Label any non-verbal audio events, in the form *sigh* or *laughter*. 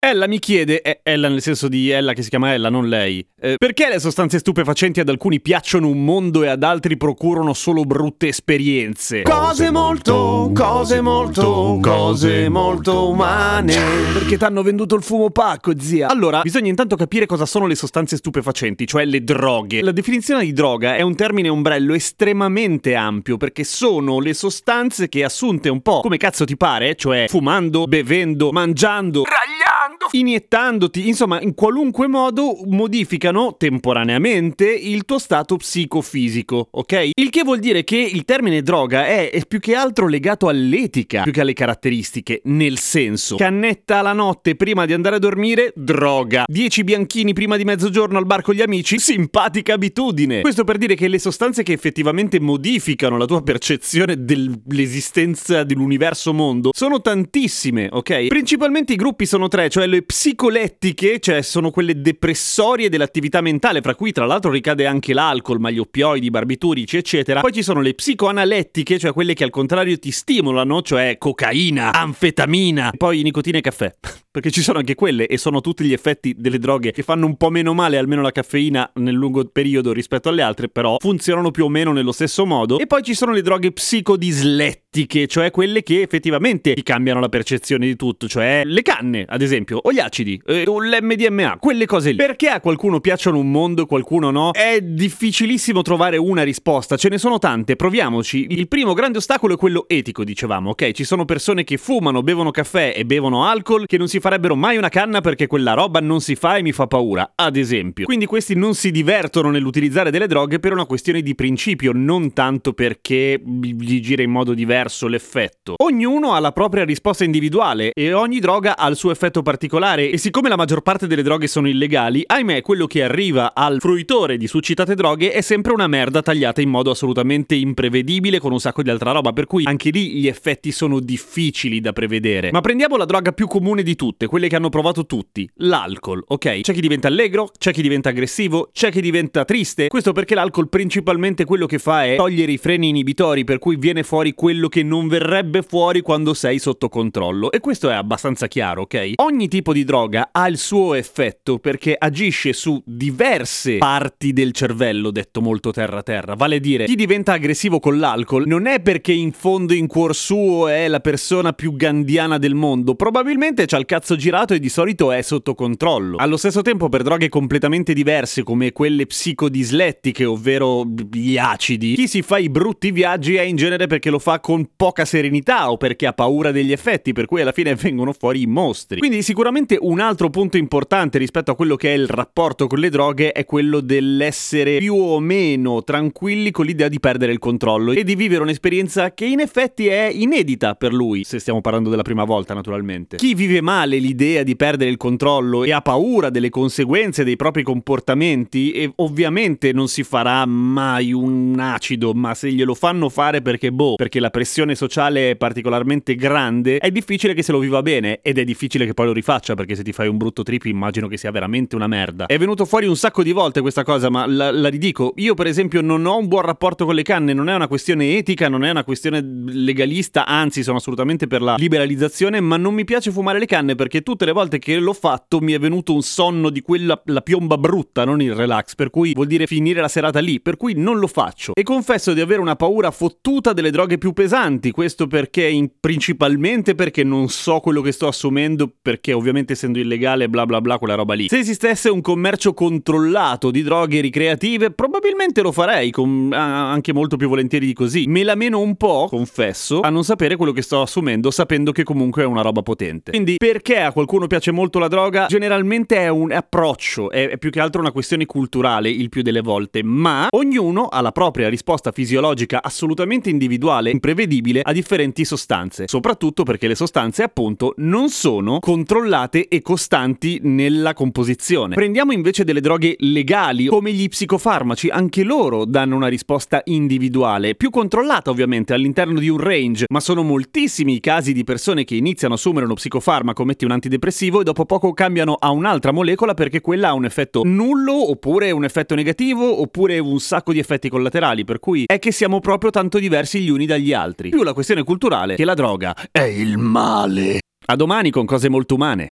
Ella mi chiede, è Ella nel senso di Ella che si chiama Ella, non lei, eh, perché le sostanze stupefacenti ad alcuni piacciono un mondo e ad altri procurano solo brutte esperienze? Cose molto, cose molto, cose molto umane. Perché t'hanno venduto il fumo pacco, zia. Allora, bisogna intanto capire cosa sono le sostanze stupefacenti, cioè le droghe. La definizione di droga è un termine ombrello estremamente ampio perché sono le sostanze che assunte un po' come cazzo ti pare, cioè fumando, bevendo, mangiando, ragliando iniettandoti, insomma, in qualunque modo modificano temporaneamente il tuo stato psicofisico, ok? Il che vuol dire che il termine droga è, è più che altro legato all'etica, più che alle caratteristiche, nel senso, cannetta la notte prima di andare a dormire, droga. 10 bianchini prima di mezzogiorno al bar con gli amici, simpatica abitudine. Questo per dire che le sostanze che effettivamente modificano la tua percezione dell'esistenza dell'universo mondo sono tantissime, ok? Principalmente i gruppi sono tre, cioè le psicolettiche, cioè sono quelle depressorie dell'attività mentale, fra cui tra l'altro ricade anche l'alcol, ma gli oppioidi, i barbiturici, eccetera. Poi ci sono le psicoanalettiche, cioè quelle che al contrario ti stimolano, cioè cocaina, anfetamina, poi nicotina e caffè. *laughs* Perché ci sono anche quelle e sono tutti gli effetti delle droghe che fanno un po' meno male, almeno la caffeina nel lungo periodo rispetto alle altre, però funzionano più o meno nello stesso modo. E poi ci sono le droghe psicodislettiche, cioè quelle che effettivamente ti cambiano la percezione di tutto, cioè le canne, ad esempio, o gli acidi, eh, o l'MDMA, quelle cose lì. Perché a qualcuno piacciono un mondo e qualcuno no? È difficilissimo trovare una risposta, ce ne sono tante, proviamoci. Il primo grande ostacolo è quello etico, dicevamo, ok? Ci sono persone che fumano, bevono caffè e bevono alcol che non si farebbero mai una canna perché quella roba non si fa e mi fa paura, ad esempio. Quindi questi non si divertono nell'utilizzare delle droghe per una questione di principio, non tanto perché gli gira in modo diverso l'effetto. Ognuno ha la propria risposta individuale e ogni droga ha il suo effetto particolare e siccome la maggior parte delle droghe sono illegali, ahimè quello che arriva al fruitore di succitate droghe è sempre una merda tagliata in modo assolutamente imprevedibile con un sacco di altra roba, per cui anche lì gli effetti sono difficili da prevedere. Ma prendiamo la droga più comune di tutte, quelle che hanno provato tutti, l'alcol, ok? C'è chi diventa allegro, c'è chi diventa aggressivo, c'è chi diventa triste. Questo perché l'alcol principalmente quello che fa è togliere i freni inibitori, per cui viene fuori quello che non verrebbe fuori quando sei sotto controllo. E questo è abbastanza chiaro, ok? Ogni tipo di droga ha il suo effetto perché agisce su diverse parti del cervello, detto molto terra terra. Vale dire, chi diventa aggressivo con l'alcol non è perché in fondo in cuor suo è la persona più gandiana del mondo, probabilmente c'ha il cazzo girato e di solito è sotto controllo. Allo stesso tempo per droghe completamente diverse come quelle psicodislettiche, ovvero gli acidi, chi si fa i brutti viaggi è in genere perché lo fa con poca serenità o perché ha paura degli effetti, per cui alla fine *laughs* vengono fuori i mostri. Quindi sicuramente un altro punto importante rispetto a quello che è il rapporto con le droghe è quello dell'essere più o meno tranquilli con l'idea di perdere il controllo e di vivere un'esperienza che in effetti è inedita per lui, se stiamo parlando della prima volta naturalmente. Chi vive male l'idea di perdere il controllo e ha paura delle conseguenze dei propri comportamenti e ovviamente non si farà mai un acido, ma se glielo fanno fare perché boh, perché la pressione sociale è particolarmente grande, è difficile che se lo viva bene ed è difficile che poi lo rifaccia perché se ti fai un brutto trip immagino che sia veramente una merda. È venuto fuori un sacco di volte questa cosa, ma la, la ridico. Io per esempio non ho un buon rapporto con le canne, non è una questione etica, non è una questione legalista, anzi sono assolutamente per la liberalizzazione, ma non mi piace fumare le canne perché tutte le volte che l'ho fatto mi è venuto un sonno di quella la piomba brutta, non il relax, per cui vuol dire finire la serata lì, per cui non lo faccio. E confesso di avere una paura fottuta delle droghe più pesanti, questo perché in, principalmente perché non so quello che sto assumendo, perché ovviamente essendo illegale bla bla bla quella roba lì. Se esistesse un commercio controllato di droghe ricreative, probabilmente lo farei, con, anche molto più volentieri di così. Me la meno un po', confesso, a non sapere quello che sto assumendo, sapendo che comunque è una roba potente. Quindi Perché a qualcuno piace molto la droga? Generalmente è un approccio, è, è più che altro una questione culturale il più delle volte, ma ognuno ha la propria risposta fisiologica assolutamente individuale, imprevedibile a differenti sostanze, soprattutto perché le sostanze appunto non sono controllate e costanti nella composizione. Prendiamo invece delle droghe legali, come gli psicofarmaci, anche loro danno una risposta individuale, più controllata ovviamente all'interno di un range, ma sono moltissimi i casi di persone che iniziano a assumere uno psicofarmaco, metti un antidepressivo e dopo poco cambiano a un'altra molecola perché quella ha un effetto nullo oppure un effetto negativo oppure un sacco di effetti collaterali, per cui è che siamo proprio tanto diversi gli uni dagli altri. Più la questione culturale che la droga è il male. A domani con cose molto umane.